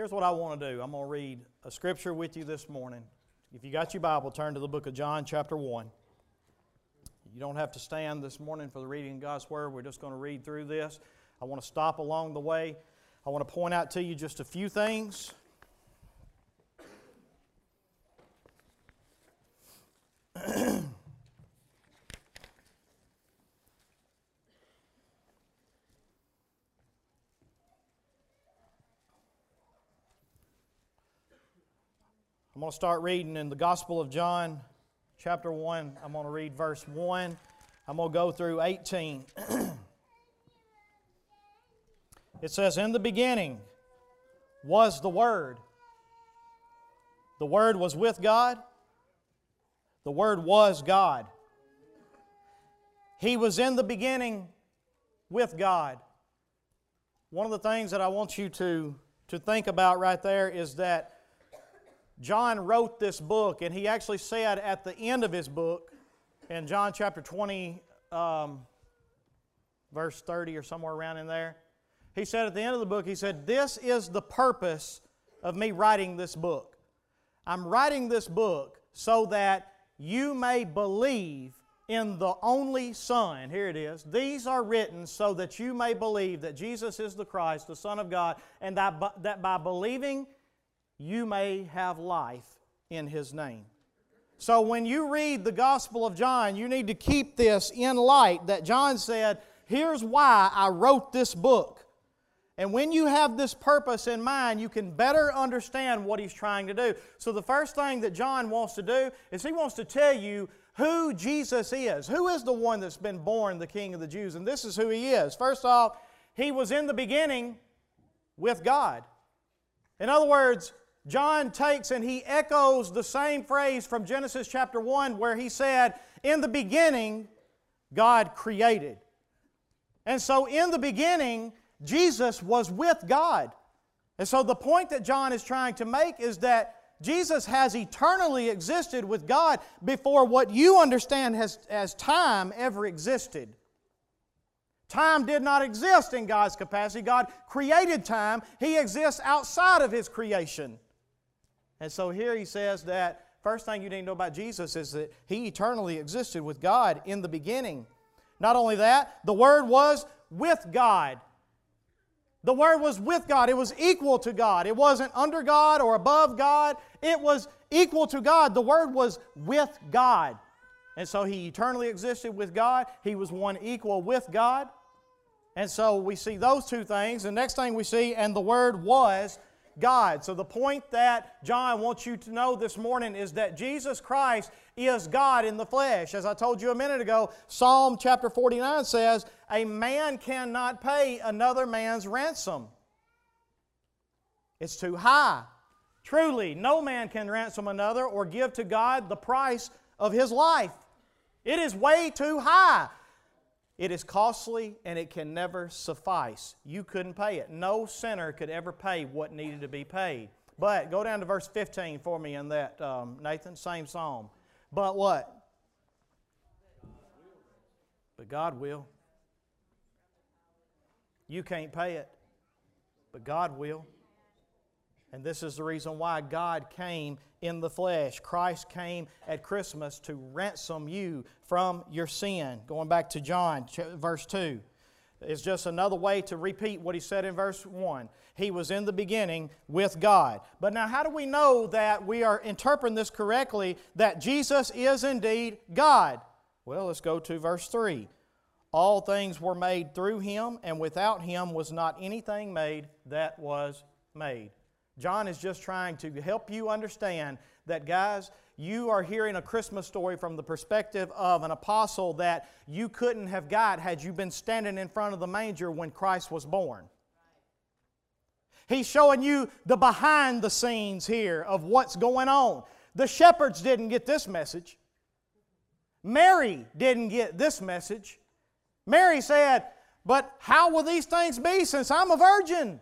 Here's what I want to do I'm going to read a scripture with you this morning. If you got your Bible, turn to the book of John, chapter 1. You don't have to stand this morning for the reading of God's Word. We're just going to read through this. I want to stop along the way. I want to point out to you just a few things. I'm going to start reading in the Gospel of John, chapter 1. I'm going to read verse 1. I'm going to go through 18. it says, In the beginning was the Word. The Word was with God. The Word was God. He was in the beginning with God. One of the things that I want you to, to think about right there is that John wrote this book, and he actually said at the end of his book, in John chapter 20, um, verse 30 or somewhere around in there, he said at the end of the book, he said, This is the purpose of me writing this book. I'm writing this book so that you may believe in the only Son. Here it is. These are written so that you may believe that Jesus is the Christ, the Son of God, and that by, that by believing you may have life in His name. So when you read the Gospel of John, you need to keep this in light that John said, Here's why I wrote this book. And when you have this purpose in mind, you can better understand what he's trying to do. So, the first thing that John wants to do is he wants to tell you who Jesus is. Who is the one that's been born the King of the Jews? And this is who he is. First off, he was in the beginning with God. In other words, John takes and he echoes the same phrase from Genesis chapter 1 where he said, In the beginning, God created. And so, in the beginning, Jesus was with God. And so, the point that John is trying to make is that Jesus has eternally existed with God before what you understand as, as time ever existed. Time did not exist in God's capacity. God created time, He exists outside of His creation. And so here he says that first thing you need to know about Jesus is that he eternally existed with God in the beginning. Not only that, the Word was with God. The Word was with God. It was equal to God. It wasn't under God or above God. It was equal to God. The Word was with God. And so He eternally existed with God. He was one equal with God. And so we see those two things. The next thing we see, and the Word was God. So, the point that John wants you to know this morning is that Jesus Christ is God in the flesh. As I told you a minute ago, Psalm chapter 49 says, A man cannot pay another man's ransom. It's too high. Truly, no man can ransom another or give to God the price of his life. It is way too high. It is costly and it can never suffice. You couldn't pay it. No sinner could ever pay what needed to be paid. But go down to verse 15 for me in that, um, Nathan, same psalm. But what? But God will. You can't pay it, but God will. And this is the reason why God came in the flesh. Christ came at Christmas to ransom you from your sin. Going back to John, verse 2. It's just another way to repeat what he said in verse 1. He was in the beginning with God. But now, how do we know that we are interpreting this correctly, that Jesus is indeed God? Well, let's go to verse 3. All things were made through him, and without him was not anything made that was made. John is just trying to help you understand that, guys, you are hearing a Christmas story from the perspective of an apostle that you couldn't have got had you been standing in front of the manger when Christ was born. He's showing you the behind the scenes here of what's going on. The shepherds didn't get this message. Mary didn't get this message. Mary said, But how will these things be since I'm a virgin?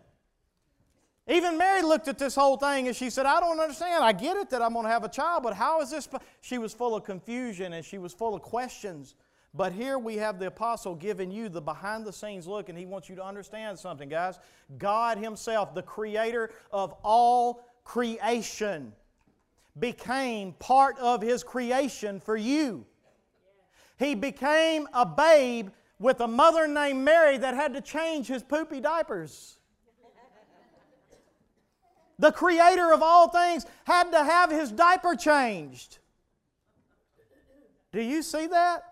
Even Mary looked at this whole thing and she said, I don't understand. I get it that I'm going to have a child, but how is this? She was full of confusion and she was full of questions. But here we have the apostle giving you the behind the scenes look, and he wants you to understand something, guys. God Himself, the creator of all creation, became part of His creation for you. He became a babe with a mother named Mary that had to change his poopy diapers. The creator of all things had to have his diaper changed. Do you see that?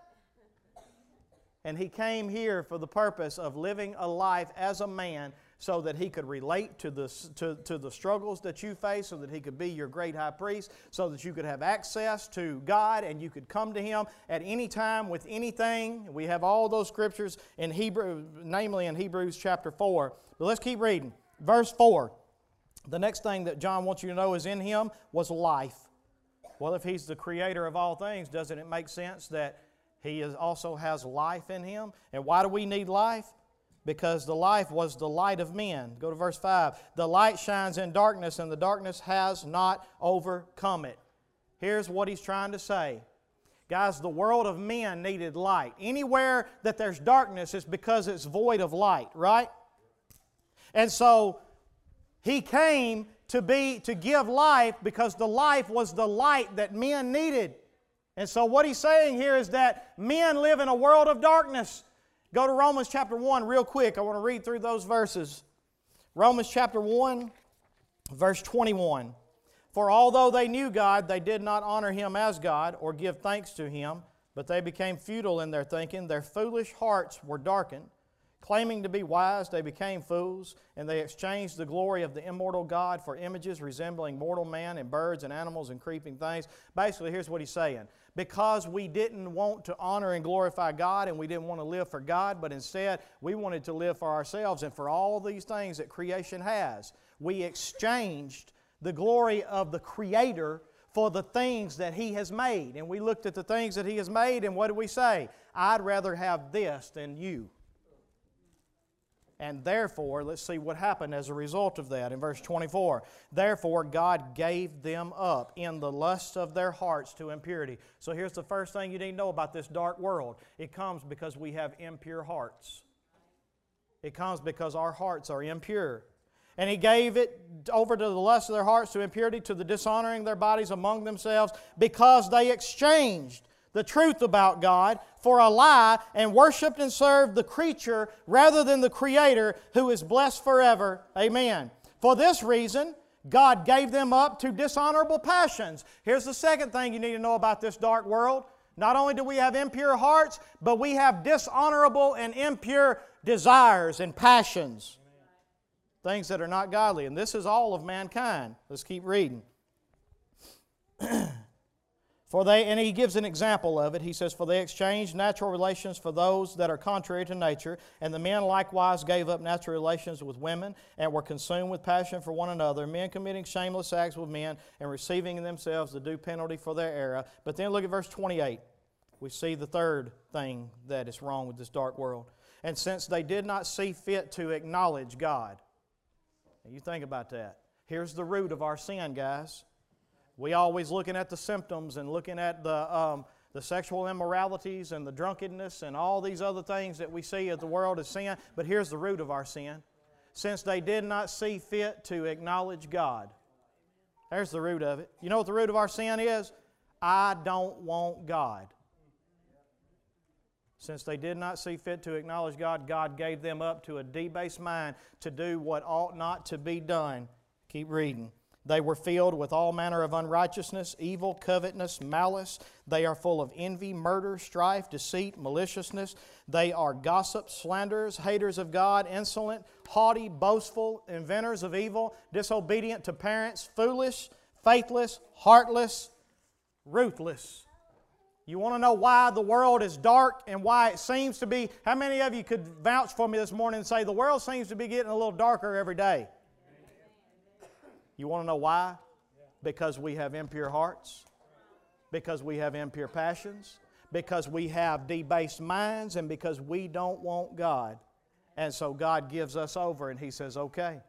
And he came here for the purpose of living a life as a man so that he could relate to the, to, to the struggles that you face, so that he could be your great high priest, so that you could have access to God and you could come to him at any time with anything. We have all those scriptures in Hebrew, namely in Hebrews chapter 4. But let's keep reading. Verse 4. The next thing that John wants you to know is in him was life. Well, if he's the creator of all things, doesn't it make sense that he is, also has life in him? And why do we need life? Because the life was the light of men. Go to verse 5. The light shines in darkness, and the darkness has not overcome it. Here's what he's trying to say. Guys, the world of men needed light. Anywhere that there's darkness, it's because it's void of light, right? And so he came to be to give life because the life was the light that men needed. And so what he's saying here is that men live in a world of darkness. Go to Romans chapter 1 real quick. I want to read through those verses. Romans chapter 1 verse 21. For although they knew God, they did not honor him as God or give thanks to him, but they became futile in their thinking. Their foolish hearts were darkened. Claiming to be wise, they became fools, and they exchanged the glory of the immortal God for images resembling mortal man and birds and animals and creeping things. Basically, here's what he's saying. Because we didn't want to honor and glorify God and we didn't want to live for God, but instead we wanted to live for ourselves and for all these things that creation has, we exchanged the glory of the Creator for the things that He has made. And we looked at the things that He has made, and what did we say? I'd rather have this than you. And therefore, let's see what happened as a result of that in verse 24. Therefore, God gave them up in the lust of their hearts to impurity. So here's the first thing you need to know about this dark world it comes because we have impure hearts. It comes because our hearts are impure. And he gave it over to the lust of their hearts to impurity, to the dishonoring their bodies among themselves, because they exchanged the truth about God for a lie and worshiped and served the creature rather than the Creator who is blessed forever. Amen. For this reason, God gave them up to dishonorable passions. Here's the second thing you need to know about this dark world. Not only do we have impure hearts, but we have dishonorable and impure desires and passions. Things that are not godly. And this is all of mankind. Let's keep reading. For they, and he gives an example of it. He says, For they exchanged natural relations for those that are contrary to nature, and the men likewise gave up natural relations with women, and were consumed with passion for one another, men committing shameless acts with men, and receiving in themselves the due penalty for their error. But then look at verse 28. We see the third thing that is wrong with this dark world. And since they did not see fit to acknowledge God, you think about that. Here's the root of our sin, guys. We always looking at the symptoms and looking at the, um, the sexual immoralities and the drunkenness and all these other things that we see as the world is sin. But here's the root of our sin. Since they did not see fit to acknowledge God. There's the root of it. You know what the root of our sin is? I don't want God. Since they did not see fit to acknowledge God, God gave them up to a debased mind to do what ought not to be done. Keep reading. They were filled with all manner of unrighteousness, evil, covetousness, malice. They are full of envy, murder, strife, deceit, maliciousness. They are gossips, slanderers, haters of God, insolent, haughty, boastful, inventors of evil, disobedient to parents, foolish, faithless, heartless, ruthless. You want to know why the world is dark and why it seems to be? How many of you could vouch for me this morning and say the world seems to be getting a little darker every day? You want to know why? Because we have impure hearts, because we have impure passions, because we have debased minds, and because we don't want God. And so God gives us over and He says, okay,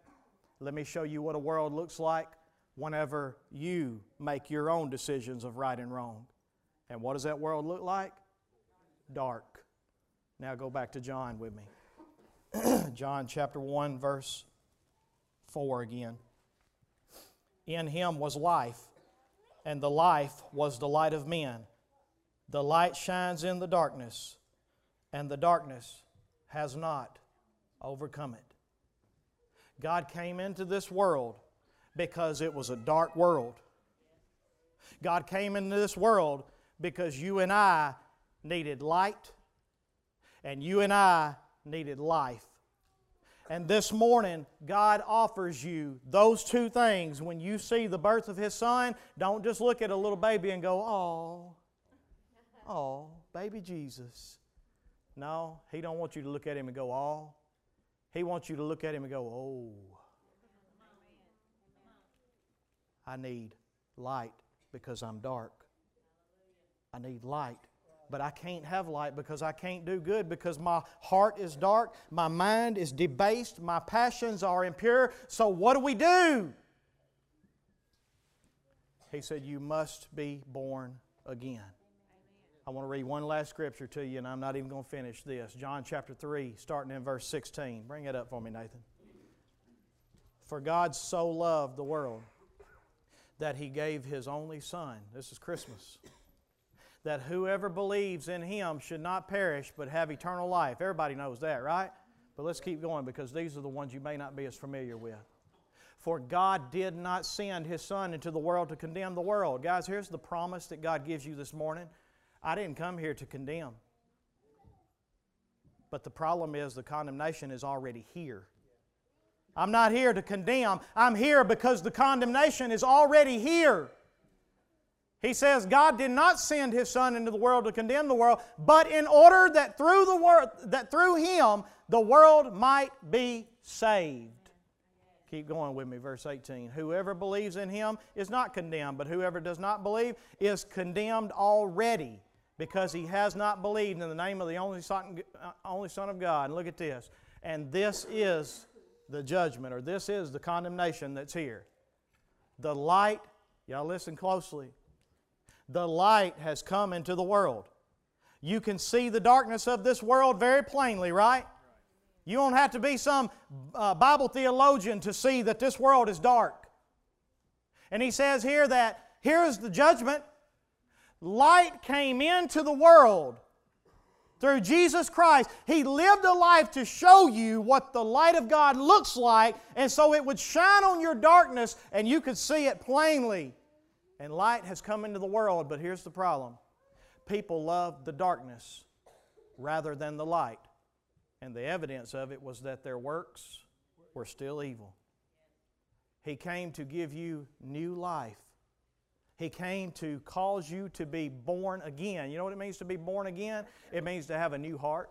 let me show you what a world looks like whenever you make your own decisions of right and wrong. And what does that world look like? dark. Now go back to John with me. John chapter 1, verse 4 again. In him was life, and the life was the light of men. The light shines in the darkness, and the darkness has not overcome it. God came into this world because it was a dark world. God came into this world because you and I needed light and you and I needed life. And this morning, God offers you those two things. When you see the birth of His Son, don't just look at a little baby and go, oh, oh, baby Jesus. No, He don't want you to look at Him and go, oh. He wants you to look at Him and go, oh. I need light because I'm dark. I need light but I can't have light because I can't do good because my heart is dark, my mind is debased, my passions are impure. So, what do we do? He said, You must be born again. I want to read one last scripture to you, and I'm not even going to finish this. John chapter 3, starting in verse 16. Bring it up for me, Nathan. For God so loved the world that he gave his only Son. This is Christmas that whoever believes in him should not perish but have eternal life. Everybody knows that, right? But let's keep going because these are the ones you may not be as familiar with. For God did not send His Son into the world to condemn the world. Guys, here's the promise that God gives you this morning I didn't come here to condemn. But the problem is the condemnation is already here. I'm not here to condemn, I'm here because the condemnation is already here. He says God did not send his son into the world to condemn the world, but in order that through the world that through him the world might be saved. Keep going with me verse 18. Whoever believes in him is not condemned, but whoever does not believe is condemned already because he has not believed in the name of the only son, uh, only son of God. And look at this. And this is the judgment or this is the condemnation that's here. The light, y'all listen closely the light has come into the world. You can see the darkness of this world very plainly, right? You don't have to be some uh, Bible theologian to see that this world is dark. And he says here that here's the judgment light came into the world through Jesus Christ. He lived a life to show you what the light of God looks like, and so it would shine on your darkness and you could see it plainly. And light has come into the world, but here's the problem people loved the darkness rather than the light. And the evidence of it was that their works were still evil. He came to give you new life. He came to cause you to be born again. You know what it means to be born again? It means to have a new heart.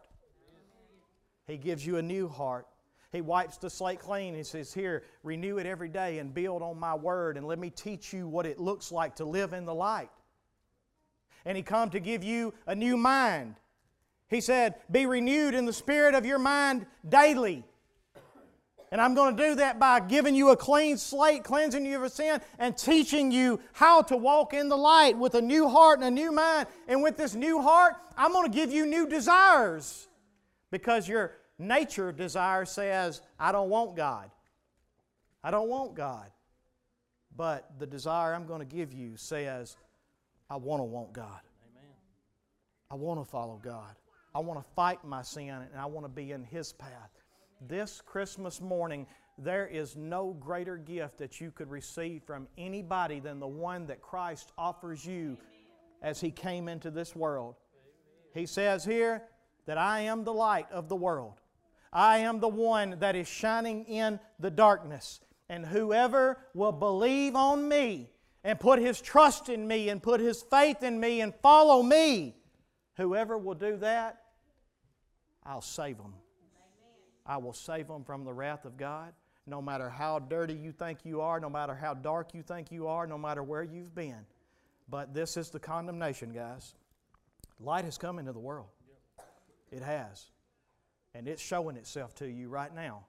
He gives you a new heart. He wipes the slate clean. He says, Here, renew it every day and build on my word, and let me teach you what it looks like to live in the light. And He come to give you a new mind. He said, Be renewed in the spirit of your mind daily. And I'm going to do that by giving you a clean slate, cleansing you of sin, and teaching you how to walk in the light with a new heart and a new mind. And with this new heart, I'm going to give you new desires because you're nature desire says, I don't want God. I don't want God. But the desire I'm going to give you says, I want to want God. Amen. I want to follow God. I want to fight my sin and I want to be in His path. This Christmas morning, there is no greater gift that you could receive from anybody than the one that Christ offers you as He came into this world. He says here that I am the light of the world. I am the one that is shining in the darkness. And whoever will believe on me and put his trust in me and put his faith in me and follow me, whoever will do that, I'll save them. I will save them from the wrath of God. No matter how dirty you think you are, no matter how dark you think you are, no matter where you've been. But this is the condemnation, guys. Light has come into the world. It has. And it's showing itself to you right now.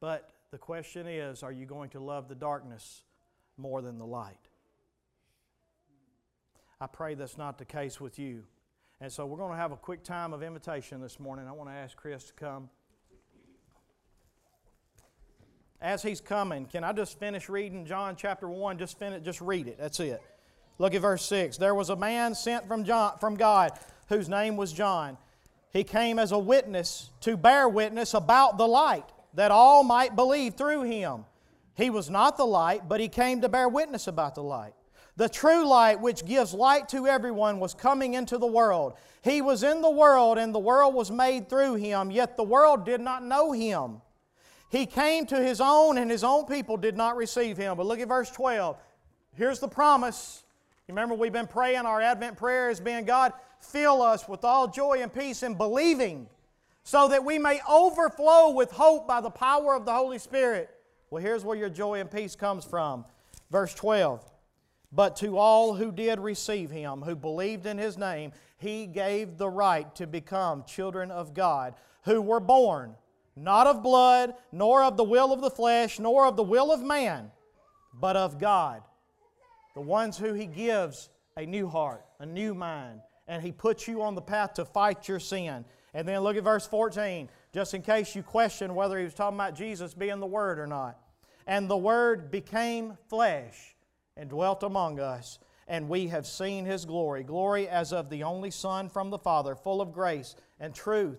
But the question is are you going to love the darkness more than the light? I pray that's not the case with you. And so we're going to have a quick time of invitation this morning. I want to ask Chris to come. As he's coming, can I just finish reading John chapter 1? Just finish, just read it. That's it. Look at verse 6. There was a man sent from, John, from God whose name was John. He came as a witness to bear witness about the light, that all might believe through him. He was not the light, but he came to bear witness about the light. The true light, which gives light to everyone, was coming into the world. He was in the world, and the world was made through him, yet the world did not know him. He came to his own, and his own people did not receive him. But look at verse 12. Here's the promise. Remember, we've been praying, our Advent prayer has been God, fill us with all joy and peace in believing, so that we may overflow with hope by the power of the Holy Spirit. Well, here's where your joy and peace comes from. Verse 12. But to all who did receive him, who believed in his name, he gave the right to become children of God, who were born not of blood, nor of the will of the flesh, nor of the will of man, but of God. The ones who he gives a new heart, a new mind, and he puts you on the path to fight your sin. And then look at verse 14, just in case you question whether he was talking about Jesus being the Word or not. And the Word became flesh and dwelt among us, and we have seen his glory glory as of the only Son from the Father, full of grace and truth.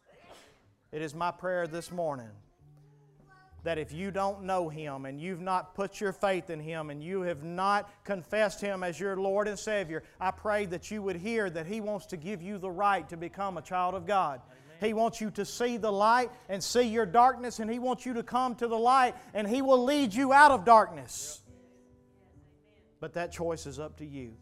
It is my prayer this morning that if you don't know Him and you've not put your faith in Him and you have not confessed Him as your Lord and Savior, I pray that you would hear that He wants to give you the right to become a child of God. He wants you to see the light and see your darkness, and He wants you to come to the light, and He will lead you out of darkness. But that choice is up to you.